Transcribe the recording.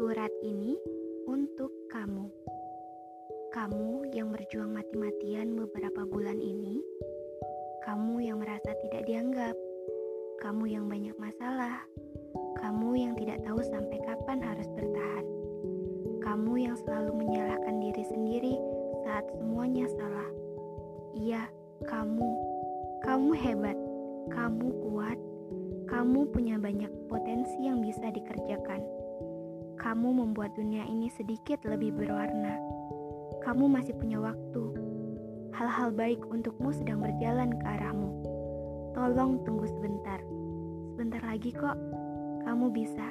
Surat ini untuk kamu. Kamu yang berjuang mati-matian beberapa bulan ini, kamu yang merasa tidak dianggap, kamu yang banyak masalah, kamu yang tidak tahu sampai kapan harus bertahan, kamu yang selalu menyalahkan diri sendiri saat semuanya salah. Iya, kamu, kamu hebat, kamu kuat, kamu punya banyak potensi yang bisa dikerjakan. Kamu membuat dunia ini sedikit lebih berwarna. Kamu masih punya waktu. Hal-hal baik untukmu sedang berjalan ke arahmu. Tolong tunggu sebentar. Sebentar lagi kok, kamu bisa.